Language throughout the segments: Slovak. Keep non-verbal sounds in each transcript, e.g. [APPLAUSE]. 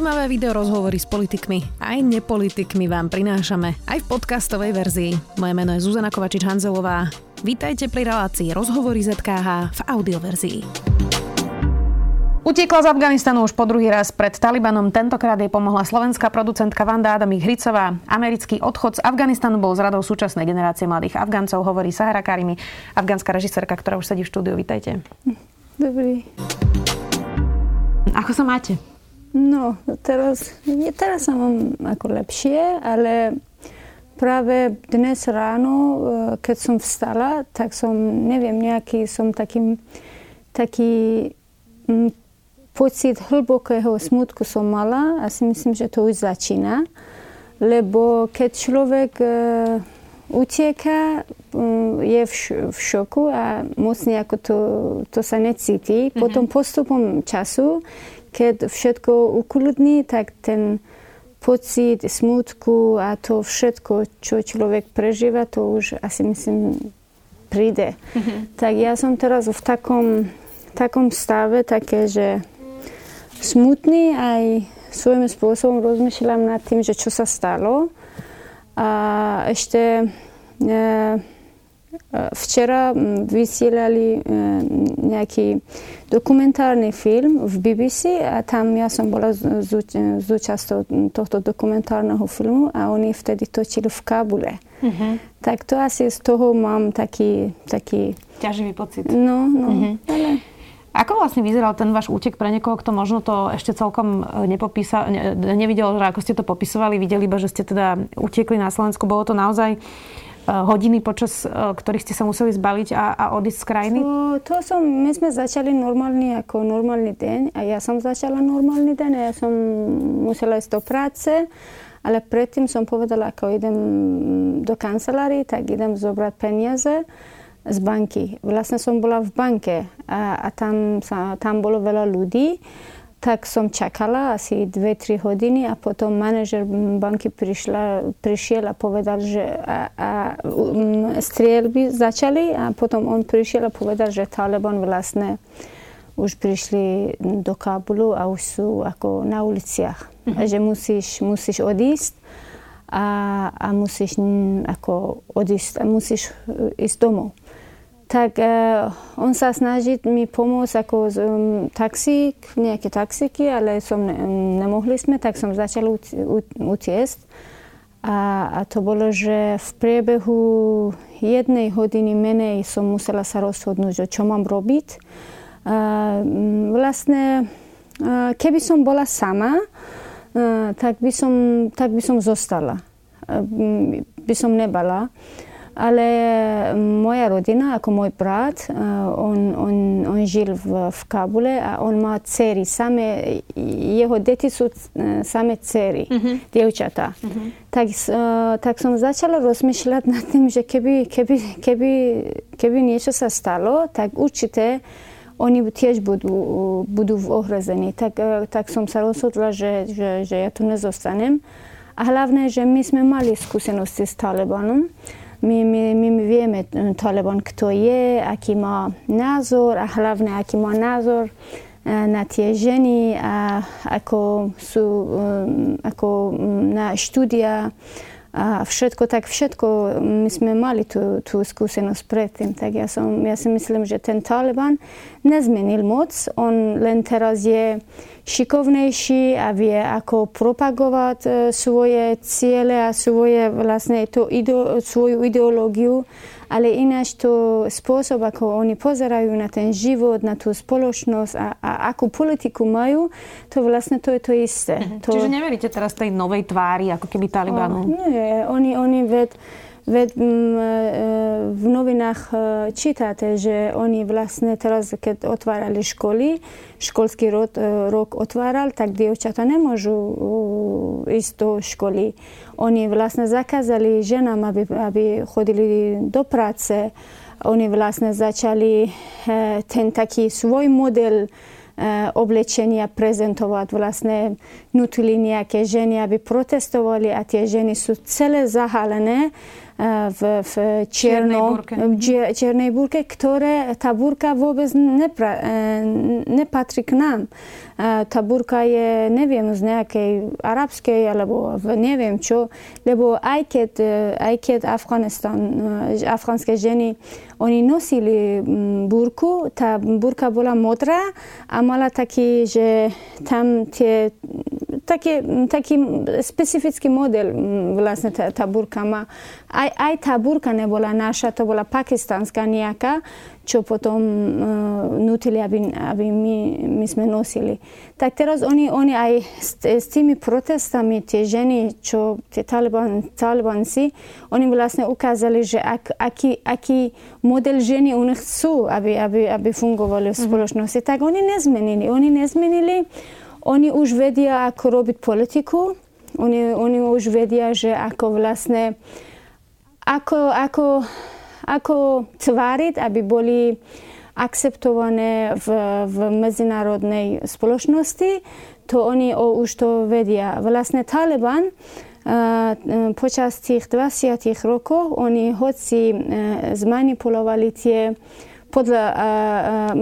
Zaujímavé video rozhovory s politikmi aj nepolitikmi vám prinášame aj v podcastovej verzii. Moje meno je Zuzana Kovačič-Hanzelová. Vítajte pri relácii Rozhovory ZKH v audioverzii. Utiekla z Afganistanu už po druhý raz pred Talibanom. Tentokrát jej pomohla slovenská producentka Vanda Adamik Hricová. Americký odchod z Afganistanu bol zradou súčasnej generácie mladých Afgáncov, hovorí Sahara Karimi, afgánska režisérka, ktorá už sedí v štúdiu. Vítajte. Dobrý. Ako sa máte? No, teraz, teraz sa mám ako lepšie, ale práve dnes ráno, e, keď som vstala, tak som, neviem, nejaký som takým, taký m, pocit hlbokého smutku som mala a si myslím, že to už začína. Lebo keď človek uh, utieka, um, je v, v šoku a moc nejako to, to sa necíti. Mm-hmm. Potom postupom času keď všetko ukludní, tak ten pocit smutku a to všetko, čo človek prežíva, to už asi myslím príde. Mm-hmm. Tak ja som teraz v takom, takom stave, také, že smutný aj svojím spôsobom rozmýšľam nad tým, že čo sa stalo. A ešte e, Včera vysielali nejaký dokumentárny film v BBC a tam ja som bola zúčastou tohto dokumentárneho filmu a oni vtedy točili v Kabule. Uh-huh. Tak to asi z toho mám taký... taký... Ťaživý pocit. No, no. Uh-huh. Ale... Ako vlastne vyzeral ten váš útek pre niekoho, kto možno to ešte celkom e, nepopísal, ne, nevidel, ako ste to popisovali, videli iba, že ste teda utekli na Slovensku. Bolo to naozaj hodiny, počas eh, ktorých ste sa museli zbaliť a, a odísť z krajiny? To, to som, my sme začali normálny ako normálny deň a ja som začala normálny deň a ja som musela ísť do práce, ale predtým som povedala, ako idem do kancelárii, tak idem zobrať peniaze z banky. Vlastne som bola v banke a, a tam, sa, tam bolo veľa ľudí tak som čakala asi 2-3 hodiny a potom manažer banky prišla, prišiel a povedal, že a, a, um, strielby začali a potom on prišiel a povedal, že Taliban vlastne už prišli do Kabulu a už sú ako na uliciach. Mm-hmm. Že musíš, musíš odísť a, a musíš ako odísť a musíš ísť domov tak uh, on sa snaží mi pomôcť ako z, um, taxík, nejaké taxíky, ale som ne, nemohli sme, tak som začal utiesť. A, a to bolo, že v priebehu jednej hodiny menej som musela sa rozhodnúť, že čo mám robiť. A, vlastne, a, keby som bola sama, a, tak, by som, tak by som zostala. A, by som nebala ale moja rodina, ako môj brat, on, on, on žil v, v Kabule a on má dcery, same, jeho deti sú same dcery, uh-huh. dievčatá. Uh-huh. Tak, tak som začala rozmýšľať nad tým, že keby, keby, keby, keby niečo sa stalo, tak určite oni tiež budú, budú ohrození. Tak, tak som sa rozhodla, že, že, že ja tu nezostanem. A hlavne, že my sme mali skúsenosti s Talibanom. My, my, my vieme Taliban, kto je, aký má názor a hlavne aký má názor na tie ženy a všetko, tak všetko my sme mali tú, tú skúsenosť predtým. Tak ja, som, ja si myslím, že ten Taliban nezmenil moc. On len teraz je šikovnejší a vie, ako propagovať e, svoje ciele a svoje, vlastne to ide, svoju ideológiu ale ináč to spôsob, ako oni pozerajú na ten život, na tú spoločnosť a, a akú politiku majú, to vlastne to je to isté. Mhm. To... Čiže neveríte teraz tej novej tvári, ako keby Talibanu? Oh, nie, oni, oni ved, ved, e, v novinách e, čítate, že oni vlastne teraz, keď otvárali školy, školský rok, e, rok otváral, tak dievčata nemôžu ísť do školy oni vlastne zakázali ženám, aby, aby chodili do práce. Oni vlastne začali eh, ten taký svoj model eh, oblečenia prezentovať. Vlastne nutili nejaké ženy, aby protestovali a tie ženy sú celé zahalené в w Czerno, Czernej Burce, które ta burka wobec nie, nie patrzy k nam. Ta burka е, nie wiem, z jakiej arabskiej albo nie wiem czy, lebo aj kiedy, aj kiedy Afganistan, afgańskie żeny, oni nosili burku, ta burka była modra, a mala taki, że taký, taký specifický model vlastne tá, tá burka má. Aj, aj tá burka nebola naša, to bola pakistanská nejaká, čo potom uh, nutili, aby, aby my, my sme nosili. Tak teraz oni, oni aj s, s tými protestami, tie ženy, čo tie taliban, talibanci, oni vlastne ukázali, že ak, aký, aký model ženy oni chcú, aby, aby, aby fungovali v mhm. spoločnosti, mm-hmm. tak oni nezmenili. Oni nezmenili oni už vedia, ako robiť politiku, oni, oni už vedia, že ako vlastne, ako, ako, ako tváriť, aby boli akceptované v, v medzinárodnej spoločnosti, to oni už to vedia. Vlastne Taliban uh, počas tých 20 rokov, oni hoci uh, zmanipulovali tie uh,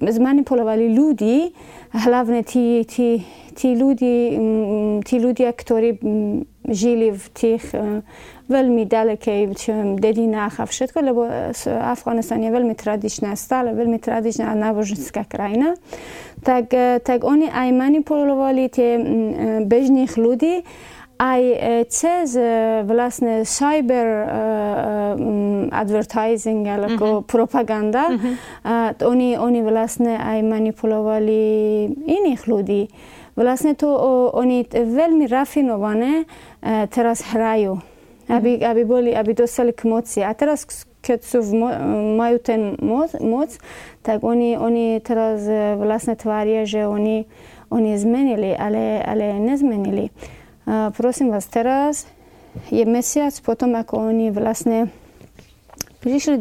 zmanipulovali ľudí, hlavne tí, tí, tí, ľudí, tí ľudia, ktorí žili v tých e, veľmi ďalekej dedinách a všetko, lebo Afganistan je veľmi tradičná, stále veľmi tradičná náboženská krajina, tak, e, tak oni aj manipulovali tie e, bežných ľudí aj cez vlastne cyber um, advertising alebo mm-hmm. propaganda. Mm-hmm. Uh, oni, oni vlastne aj manipulovali iných ľudí. Vlastne to oni veľmi rafinované teraz hrajú, aby, aby, boli, aby dostali k moci. A teraz keď sú v mo- majú ten moc, moc tak oni, oni teraz vlastne tvária, že oni, oni zmenili, ale, ale nezmenili. Prosím vás, teraz je mesiac potom, ako oni vlastne prišli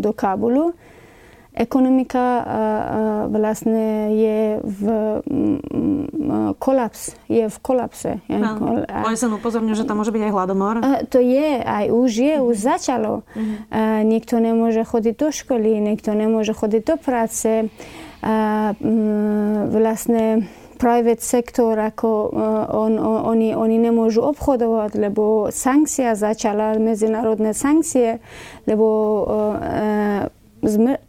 do Kábulu. Ekonomika vlastne je v kolaps, je v kolapse. OSN upozorňuje, že tam môže byť aj hladomor. To je, aj už je, mm-hmm. už začalo. Mm-hmm. Nikto nemôže chodiť do školy, nikto nemôže chodiť do práce. Vlastne private sektor, ako uh, on, on, oni, oni nemôžu obchodovať, lebo sankcia začala, medzinárodné sankcie, lebo uh, zmr,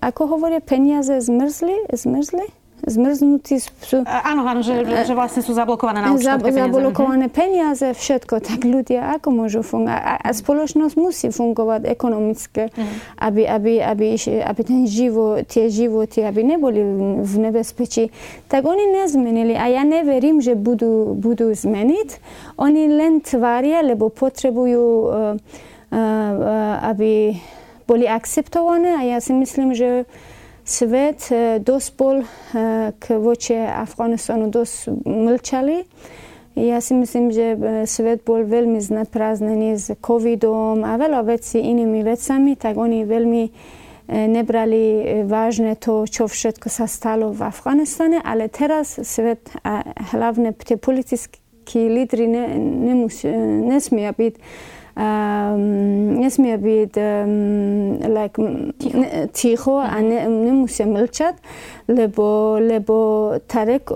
ako hovoria, peniaze zmrzli? zmrzli? Zmrznutí sú... Áno, áno, že, že vlastne sú zablokované na účtoch peniaze. Zablokované peniaze, všetko. Tak ľudia ako môžu fungovať? A, a spoločnosť musí fungovať ekonomické, mm. aby, aby, aby, aby ten život, tie životy, aby neboli v nebezpečí. Tak oni nezmenili a ja neverím, že budú, budú zmeniť. Oni len tvária, lebo potrebujú, uh, uh, aby boli akceptované a ja si myslím, že svet dospol k voči Afganistanu dosť mlčali. Ja si myslím, že svet bol veľmi zneprázdnený s covidom a veľa vecí inými vecami, tak oni veľmi nebrali vážne to, čo všetko sa stalo v Afganistane, ale teraz svet a hlavne tie politickí lídry ne, nemusí, nesmia byť um, nesmie um, like, ticho. Ne, ticho a ne, nemusia mlčať, lebo, lebo tá rek,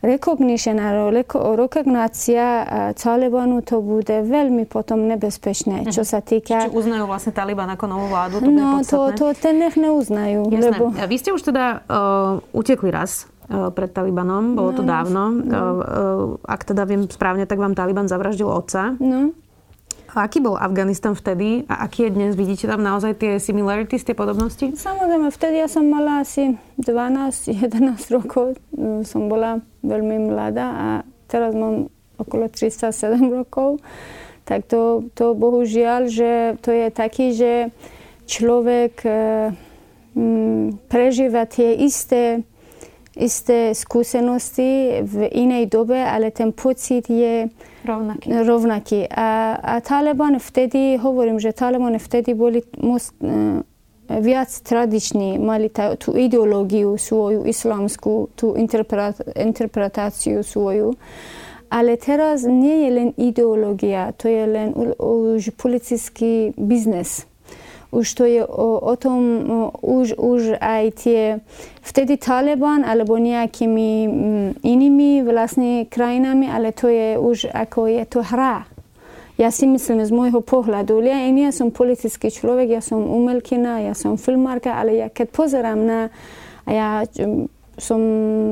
recognition a recognácia Talibanu to bude veľmi potom nebezpečné, čo sa týka... Či uznajú vlastne Taliban ako novú vládu? To no, to, to ten nech neuznajú. Jasné. Lebo... Vy ste už teda uh, utekli raz pred Talibanom, bolo no, to dávno. No. Ak teda viem správne, tak vám Taliban zavraždil otca. No. A aký bol Afganistan vtedy a aký je dnes? Vidíte tam naozaj tie similarities, tie podobnosti? Samozrejme, vtedy ja som mala asi 12-11 [LAUGHS] rokov. Som bola veľmi mladá a teraz mám okolo 307 rokov. Tak to, to bohužiaľ, že to je taký, že človek mm, prežíva tie isté isté skúsenosti v inej dobe, ale ten pocit je rovnaký. rovnaký. A, a Taliban vtedy, hovorím, že Taliban vtedy boli most, uh, viac tradiční, mali tá, tú ideológiu svoju islamskú, tú interpret, interpretáciu svoju. Ale teraz nie je len ideológia, to je len už politický biznes. Už to je o, o tom, už, už aj tie, vtedy Taliban alebo nejakými inými vlastne krajinami, ale to je už ako je to hra. Ja si myslím z môjho pohľadu, ja nie som politický človek, ja som umelkina, ja som filmárka, ale ja keď pozerám na, ja som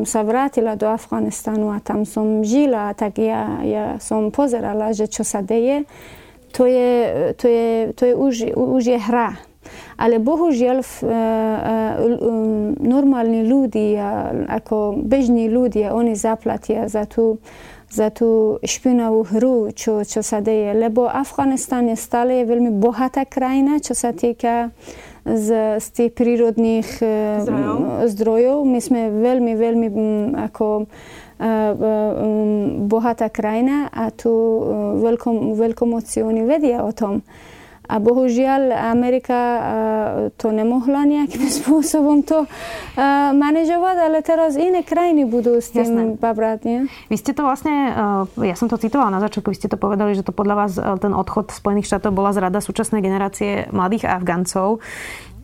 sa vrátila do Afganistanu a tam som žila, tak ja, ja som pozerala, že čo sa deje. To je, to je, to je už, už je hra. Ale bohužiaľ uh, uh, normálni ľudia, ako bežní ľudia, oni zaplatia za tú za tú špinavú hru, čo, čo sa deje. Lebo Afganistan je stále veľmi bohatá krajina, čo sa týka z, z tých prírodných zdrojov. zdrojov. My sme veľmi, veľmi ako bohatá krajina a tu veľkom, veľkomoci oni vedia o tom. A bohužiaľ Amerika to nemohla nejakým [LAUGHS] spôsobom to manažovať, ale teraz iné krajiny budú s tým babrať. Nie? Vy ste to vlastne, ja som to citovala na začiatku, vy ste to povedali, že to podľa vás ten odchod Spojených štátov bola zrada súčasnej generácie mladých Afgancov.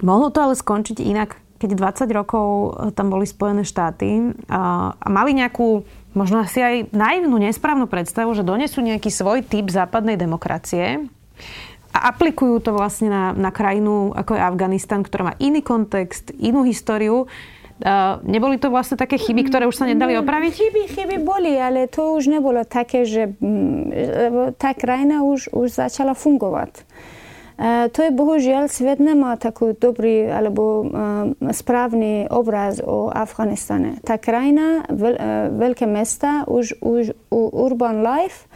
Mohlo to ale skončiť inak, keď 20 rokov tam boli Spojené štáty a mali nejakú možno asi aj naivnú, nesprávnu predstavu, že donesú nejaký svoj typ západnej demokracie a aplikujú to vlastne na, na krajinu, ako je Afganistan, ktorá má iný kontext, inú históriu. Uh, neboli to vlastne také chyby, ktoré už sa nedali opraviť? Chyby, chyby boli, ale to už nebolo také, že mm, tá krajina už, už začala fungovať. To je bohužiaľ, svet nemá taký dobrý alebo správny obraz o Afganistane. Tá krajina, veľ, veľké mesta, už, už urban life,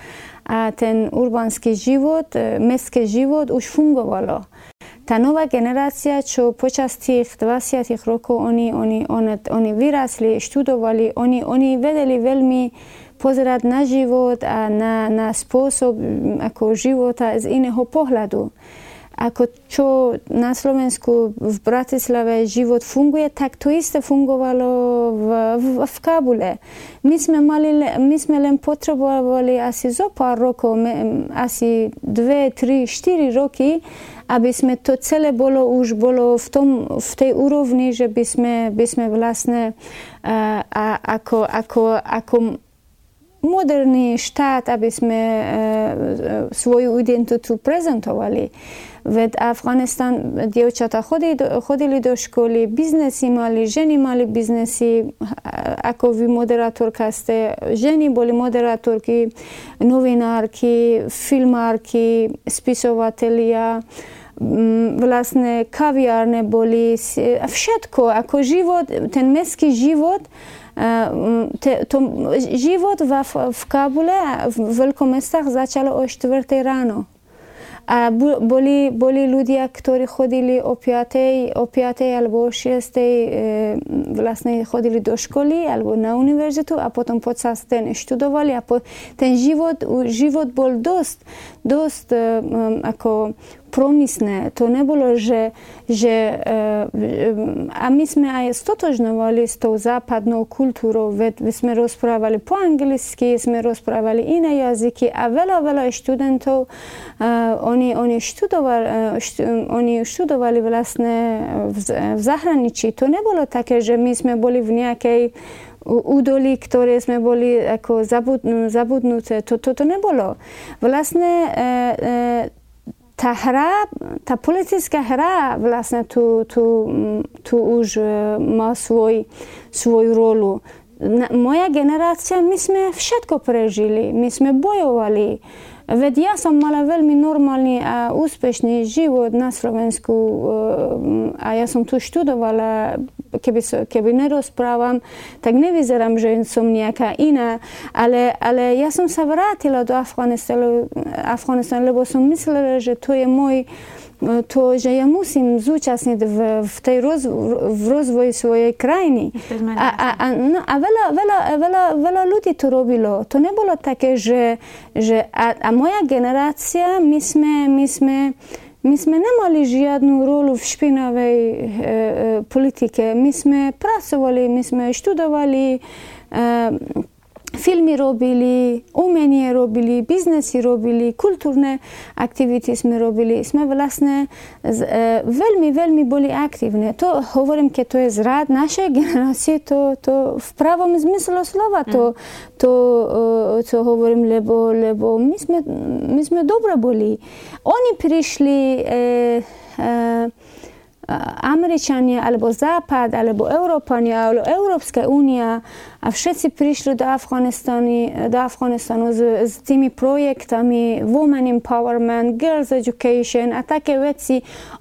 a ten urbanský život, mestský život už fungovalo. Tá nová generácia, čo počas tých 20 rokov oni, oni, oni, oni vyrásli, študovali, oni, oni vedeli veľmi pozerať na život a na, na spôsob ako života z iného pohľadu ako čo na Slovensku v Bratislave život funguje, tak to isté fungovalo v, v, v Kabule. My sme, mali, my sme len potrebovali asi zo pár rokov, asi dve, tri, štyri roky, aby sme to celé bolo už bolo v, tom, v tej úrovni, že by sme, by sme vlastne uh, ako, ako, ako moderný štát, aby sme uh, svoju identitu prezentovali. Veď Afganistan, dievčatá chodili, chodili do školy, biznesy mali, ženy mali biznesy, ako vy moderátorka ste, ženy boli moderátorky, novinárky, filmárky, spisovatelia, vlastne kaviárne boli, všetko, ako život, ten mestský život, život v, v Kabule a v veľkomestách začalo o 4 ráno. A boli, boli ľudia, ktorí chodili o 5, o 5 alebo o 6 e, vlastne chodili do školy alebo na univerzitu a potom počas ten študovali a po, ten život, život bol dosť, dosť e, ako promysné. To nebolo, že, že e, a my sme aj stotožňovali s tou západnou kultúrou, veď sme rozprávali po anglicky, sme rozprávali iné jazyky a veľa, veľa študentov, uh, oni, oni, študovali, št, oni študovali vlastne v zahraničí. To nebolo také, že my sme boli v nejakej údolí, ktoré sme boli ako zabudnuté. To, to, to nebolo. Vlastne e, e, tá hra, tá politická hra vlastne tu, tu, tu už e, má svoj, svoju rolu. Moja generácia, my sme všetko prežili, my sme bojovali. Veď ja som mala veľmi normálny a úspešný život na Slovensku e, a ja som tu študovala, keby, keby nerozprávam, tak nevyzerám, že som nejaká iná, ale, ale ja som sa vrátila do Afganistanu, Afganistanu lebo som myslela, že to je môj to, že ja musím zúčastniť v, v, tej roz, v rozvoji svojej krajiny. A, a, a, no, a veľa, veľa, veľa, veľa ľudí to robilo. To nebolo také, že... že a, a moja generácia, my sme, my sme my sme nemali žiadnu rolu v špinavej e, politike. My sme pracovali, my sme študovali, e, filmy robili, umenie robili, biznesy robili, kultúrne aktivity sme robili. Sme vlastne z, e, veľmi, veľmi boli aktívne. To hovorím, keď to je zrad našej [LAUGHS] generácie, to, to v pravom zmysle slova to, mm. to, e, to hovorím, lebo, lebo my, sme, my sme dobre boli. Oni prišli e, e, Američania, alebo Západ, alebo Európania, alebo Európska únia a všetci prišli do Afganistanu, do Afganistanu s, s tými projektami Women Empowerment, Girls Education a také veci.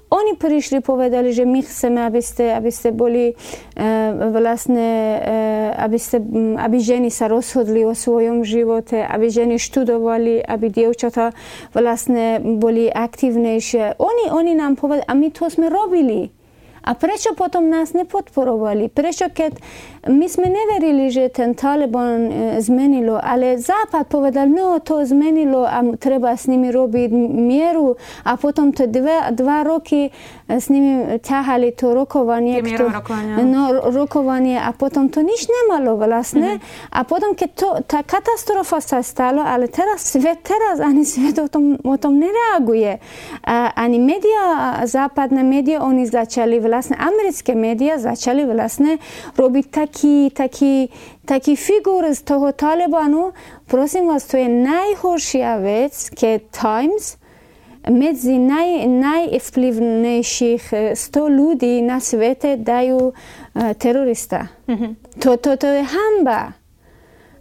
Oni prišli, povedali, že my chceme, aby ste, aby ste boli uh, vlastne, uh, aby, ste, aby ženy sa rozhodli o svojom živote, aby ženy študovali, aby dievčatá vlastne boli aktívnejšie. Oni, oni nám povedali, a my to sme robili. A prečo potom nás nepodporovali? Prečo keď my sme neverili, že ten Taliban e, zmenilo, ale Západ povedal, no to zmenilo a treba s nimi robiť mieru a potom to dva, dva roky s nimi ťahali to rokovanie. Kto, rokovania. No, rokovanie a potom to nič nemalo vlastne. Mm-hmm. A potom, keď to, tá katastrofa sa stala, ale teraz svet, teraz ani svet o tom, o tom nereaguje. A, ani média, západné médiá, oni začali vlastne, americké médiá začali vlastne robiť taký, taký, taký figur z toho Talibanu, prosím vás, to je najhoršia vec, keď Times medzi naj, najvplyvnejších 100 ľudí na svete dajú uh, terorista. Mm-hmm. To, to, to je hamba.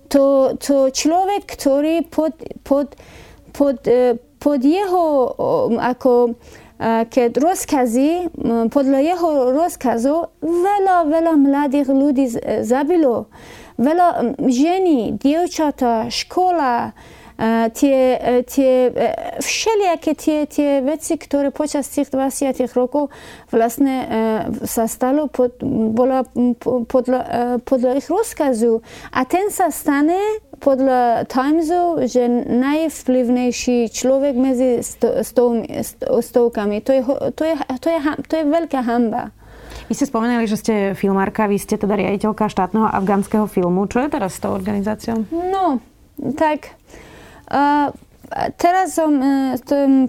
To, to človek, ktorý pod, pod, pod, uh, pod jeho uh, ako keď rozkazy, podľa jeho rozkazu veľa, veľa mladých ľudí zabilo. Veľa ženy, dievčatá, škola, tie, tie všelijaké tie, tie veci, ktoré počas tých 20 rokov vlastne sa stalo pod, bola podľa, podľa ich rozkazu. A ten sa stane podľa Timesu, že najvplyvnejší človek medzi sto, stov, stovkami. To je, to, je, to, je, to je veľká hamba. Vy ste spomenuli, že ste filmárka, vy ste teda riaditeľka štátneho afgánskeho filmu. Čo je teraz s tou organizáciou? No, tak teraz som uh,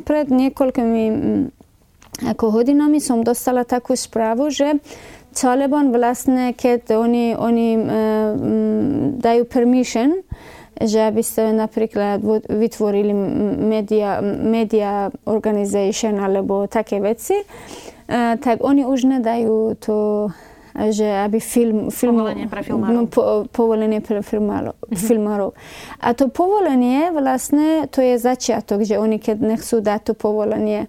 pred niekoľkými ako hodinami som dostala takú správu, že Taliban vlastne, keď oni, oni uh, dajú permission, že aby ste napríklad vytvorili media, media organization alebo také veci, uh, tak oni už nedajú to že aby film, film povolenie pre filmárov. No, po, povolenie pre filmárov, mm-hmm. filmárov. A to povolenie vlastne to je začiatok, že oni keď nechcú dať to povolenie.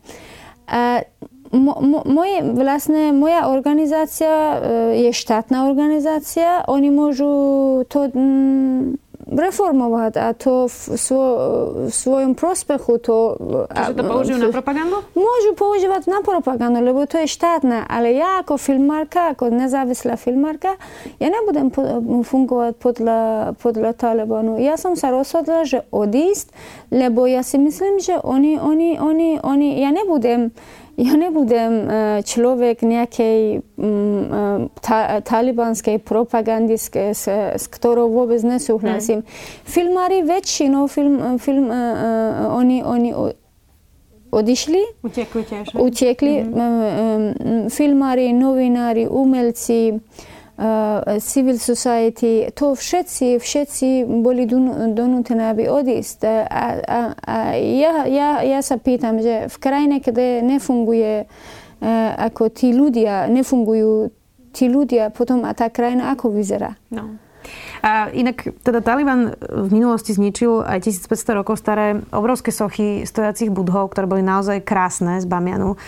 A mo, mo, moje, vlastne moja organizácia e, je štátna organizácia, oni môžu to реформовать, а то в, сво, в своем проспеху то... Тоже да положи на пропаганду? Можу положивать на пропаганду, лебо тоа е штатна, але ја ако филмарка, ако независла филмарка, ја не будем функуват подла, подла Талибану. Ја сам се рассудила, же одист, лебо ја си мислим, же они, они, они, они, ја не будем ja nebudem e, človek nejakej mm, e, ta, talibanskej propagandy, s, s ktorou vôbec nesúhlasím. Mm. Filmári väčšinou, film, film, uh, oni, oni odišli. Utekli tiež. Utekli. Mm-hmm. Filmári, novinári, umelci, všetci, všetci boli donútené, aby odísť. A, a, a ja, ja, ja sa pýtam, že v krajine, kde nefunguje uh, ako tí ľudia, nefungujú tí ľudia, potom a tá krajina ako vyzerá? No. A inak teda Taliban v minulosti zničil aj 1500 rokov staré obrovské sochy stojacich budhov, ktoré boli naozaj krásne z Bamianu.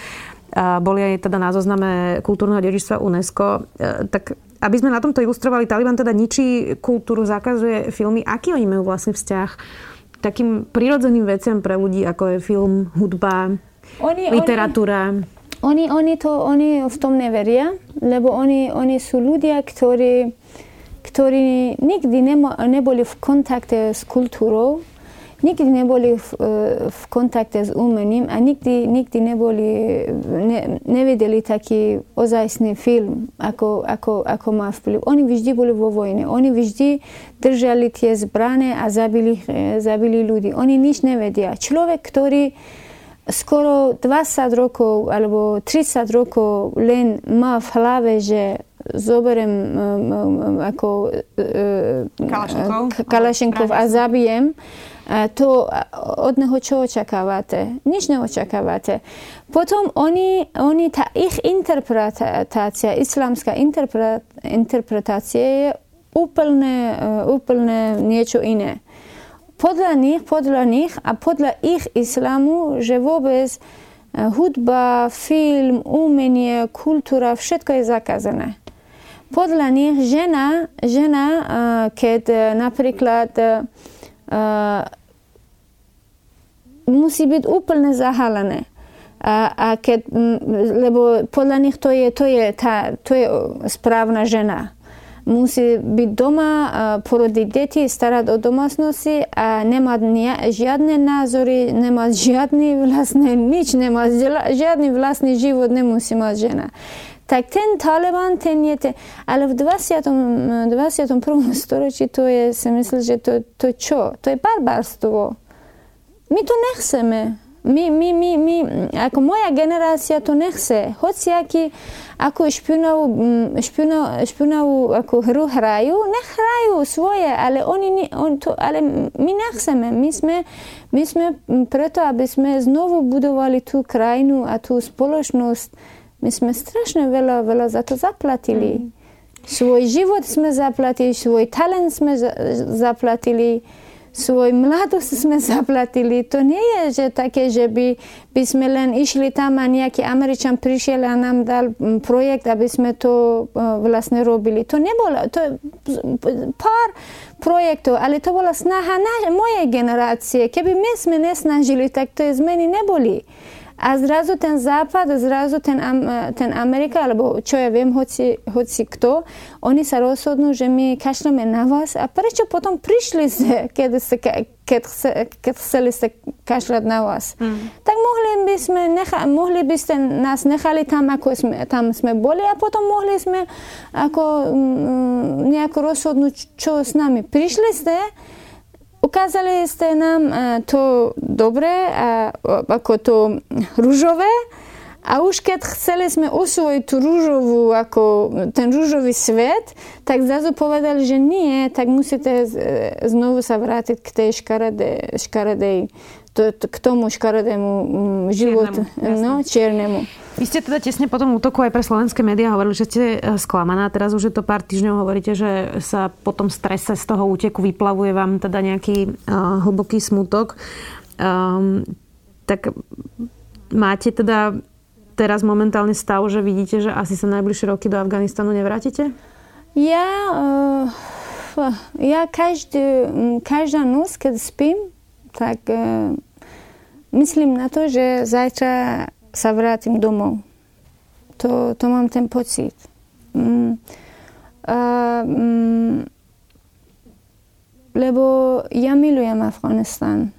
A boli aj teda na zozname kultúrneho dedičstva UNESCO. E, tak aby sme na tomto ilustrovali, Taliban teda ničí kultúru, zakazuje filmy. Aký oni majú vlastne vzťah takým prirodzeným veciam pre ľudí, ako je film, hudba, oni, literatúra? Oni, oni, to, oni v tom neveria, lebo oni, oni sú ľudia, ktorí, ktorí nikdy neboli v kontakte s kultúrou. Nikdy neboli v, v kontakte s umením a nikdy, nikdy neboli, ne, nevideli taký ozajstný film, ako, ako, ako má vplyv. Oni vždy boli vo vojne. Oni vždy držali tie zbrane a zabili, zabili ľudí. Oni nič nevedia. Človek, ktorý skoro 20 rokov alebo 30 rokov len má v hlave, že zoberiem um, um, ako uh, Kalašnikov a zabijem, to od neho čo očakávate? Nič neočakávate. Potom oni, oni tá ich interpretácia, islamská interpretácia je úplne, uh, úplne niečo iné. Podľa nich, podľa nich a podľa ich islamu, že vôbec uh, hudba, film, umenie, kultúra, všetko je zakázané. Podľa nich žena, žena uh, keď napríklad musí byť úplne zahalené. A, a keď, lebo podľa nich to je, to je, tá, to je správna žena. Musí byť doma, porodiť deti, starať o domácnosti a nemať žiadne názory, nemať žiadny vlastný nič, nemať žiadny vlastný život nemusí mať žena. Tak ten Taliban, ten je ten, ale v 20. 21. storočí to je, si myslím, že to, to čo? To je barbarstvo. My to nechceme. My, my, my, my, ako moja generácia to nechce. Hociaký ako špionovú, špionov, špionovú ako hru hrajú, nech hrajú svoje, ale, oni, on to, ale my nechceme. My sme, my sme preto, aby sme znovu budovali tú krajinu a tú spoločnosť. My sme strašne veľa, veľa za to zaplatili. Mm. Svoj život sme zaplatili, svoj talent sme zaplatili svoj mladosť sme zaplatili. To nie je že také, že by, by sme len išli tam a nejaký Američan prišiel a nám dal projekt, aby sme to vlastne robili. To nebolo, to pár projektov, ale to bola snaha na, mojej generácie. Keby my sme nesnažili, tak to zmeny neboli. A zrazu ten západ, zrazu ten, ten Amerika, alebo čo ja viem, hoci, hoci kto, oni sa rozhodnú, že my kašleme na vás. A prečo potom prišli ste, keď, ste, keď, keď chceli ste kašľať na vás? Mm. Tak mohli by, sme necha, mohli by ste nás nechali tam, ako sme, tam sme boli a potom mohli sme ako, mm, nejako rozhodnúť, čo s nami. Prišli ste, ukázali ste nám e, to dobré, ako to rúžové, a už keď chceli sme osvojiť tú rúžovú, ako ten rúžový svet, tak zrazu povedali, že nie, tak musíte znovu sa vrátiť k tej škaredej, škaredej to, to, k tomu škaredému životu, čiernemu, no, čiernemu. Vy ste teda tesne po tom útoku aj pre slovenské médiá hovorili, že ste e, sklamaná. Teraz už je to pár týždňov hovoríte, že sa po tom strese z toho úteku vyplavuje vám teda nejaký uh, hlboký smutok. Um, tak máte teda teraz momentálne stav, že vidíte, že asi sa najbližšie roky do Afganistanu nevrátite? Ja, uh, ja každý, každá noc, keď spím, tak uh, myslím na to, že zajtra sa vrátim domov. To, to mám ten pocit. Mm. A, mm, lebo ja milujem Afganistan.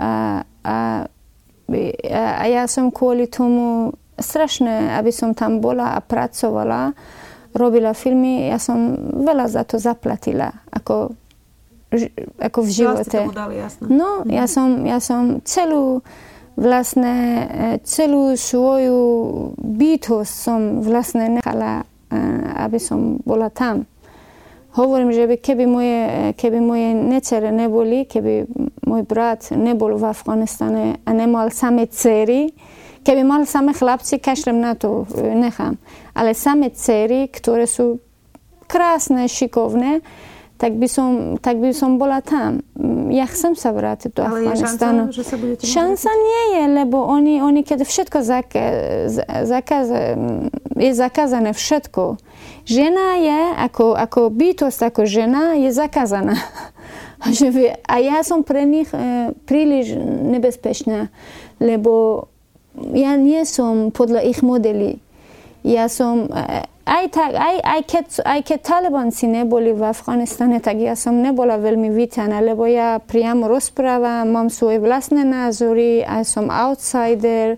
A, a, a ja som kvôli tomu strašné, aby som tam bola a pracovala, robila filmy, ja som veľa za to zaplatila, ako, ako v živote. Dali, no, ja som, ja som celú vlastne e, celú svoju bytosť som vlastne nechala, e, aby som bola tam. Hovorím, že by keby moje, keby moje necere neboli, keby môj brat nebol v Afganistane a nemal same cery, keby mal same chlapci, kašlem na to, e, nechám. Ale same cery, ktoré sú krásne, šikovné, tak by som, tak by som bola tam. Ja chcem sa vrátiť do Ale Afganistanu. Je šanca, že sa budete šanca nie je, lebo oni, oni keď všetko zakaz, je zakázané všetko. Žena je, ako, ako bytosť, ako žena, je zakázaná. [LAUGHS] A ja som pre nich e, príliš nebezpečná, lebo ja nie som podľa ich modely. Ja som, aj, tak, aj, aj, keď, aj keď talibanci neboli v Afganistane, tak ja som nebola veľmi vítaná, lebo ja priamo rozprávam, mám svoje vlastné názory, aj som outsider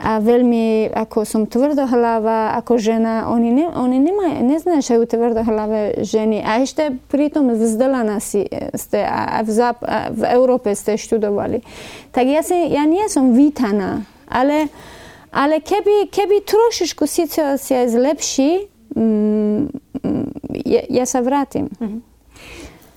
a veľmi, ako som tvrdohlava, ako žena, oni, ne, oni nemaj, neznášajú tvrdohlavé ženy. A ešte pritom vzdelaná si ste a v, Zap, a v Európe ste študovali. Tak ja, si, ja nie som vítaná, ale, ale keby, keby trošičku situácia zlepší, mm, ja, ja sa vrátim. Mm-hmm.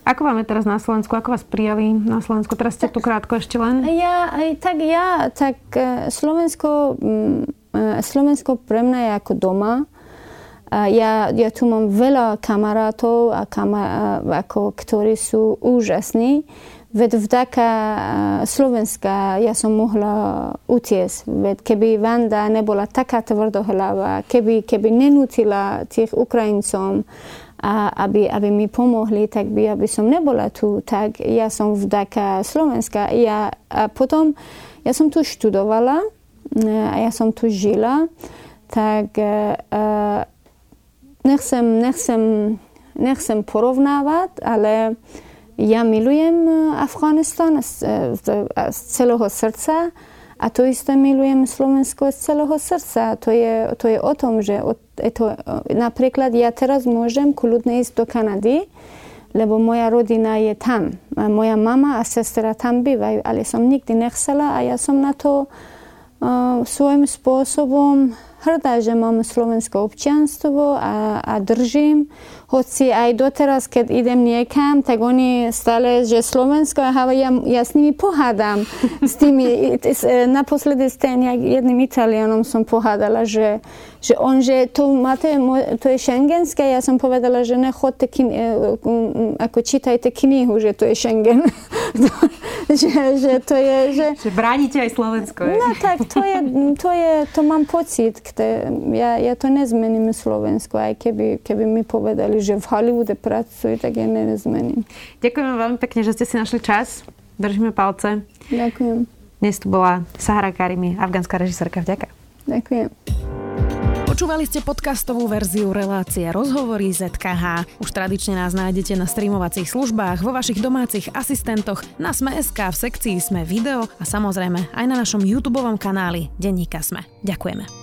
Ako máme teraz na Slovensku? Ako vás prijali na Slovensku? Teraz ste tu krátko ešte len. Ja, tak ja, tak e, Slovensko, mm, e, Slovensko pre mňa je ako doma. Ja, ja tu mám veľa kamarátov, a kamar, ako, ktorí sú úžasní. Veď vďaka e, Slovenska ja som mohla utiesť. Veď keby Vanda nebola taká tvrdohlava, keby, keby nenutila tých Ukrajincom a aby, aby mi pomohli, tak by, aby som nebola tu, tak ja som vďaka Slovenska. Ja, a potom ja som tu študovala e, a ja som tu žila, tak uh, nechcem, nechcem, nechcem porovnávať, ale ja milujem Afganistan z, z, z celého srdca a to isté milujem Slovensko z celého srdca. To je, to je o tom, že o, to, napríklad ja teraz môžem kľudne ísť do Kanady, lebo moja rodina je tam. Moja mama a sestra tam bývajú, ale som nikdy nechcela a ja som na to uh, svojím spôsobom hrdá, že mám slovenské občianstvo a, a držím hoci aj doteraz, keď idem niekam, tak oni stále, že Slovensko, aha, ja, ja s nimi pohádam. [LAUGHS] S tými, naposledy s tým jedným Italianom som pohádala, že, že on, že to máte, to je šengenské, ja som povedala, že nechodte, kin, e, ako čítajte knihu, že to je Schengen. [LAUGHS] že, že to je, že... Že bránite aj Slovensko. Je? No tak, to je, to je, to mám pocit, kde, ja, ja to nezmením Slovensko, aj keby, keby mi povedali, že v Hollywoode pracujú, tak ja nezmením. Ďakujem veľmi pekne, že ste si našli čas. Držíme palce. Ďakujem. Dnes tu bola Sahara Karimi, afgánska režisérka. Vďaka. Ďakujem. Počúvali ste podcastovú verziu relácie Rozhovory ZKH. Už tradične nás nájdete na streamovacích službách, vo vašich domácich asistentoch, na Sme.sk, v sekcii Sme video a samozrejme aj na našom YouTube kanáli Denníka Sme. Ďakujeme.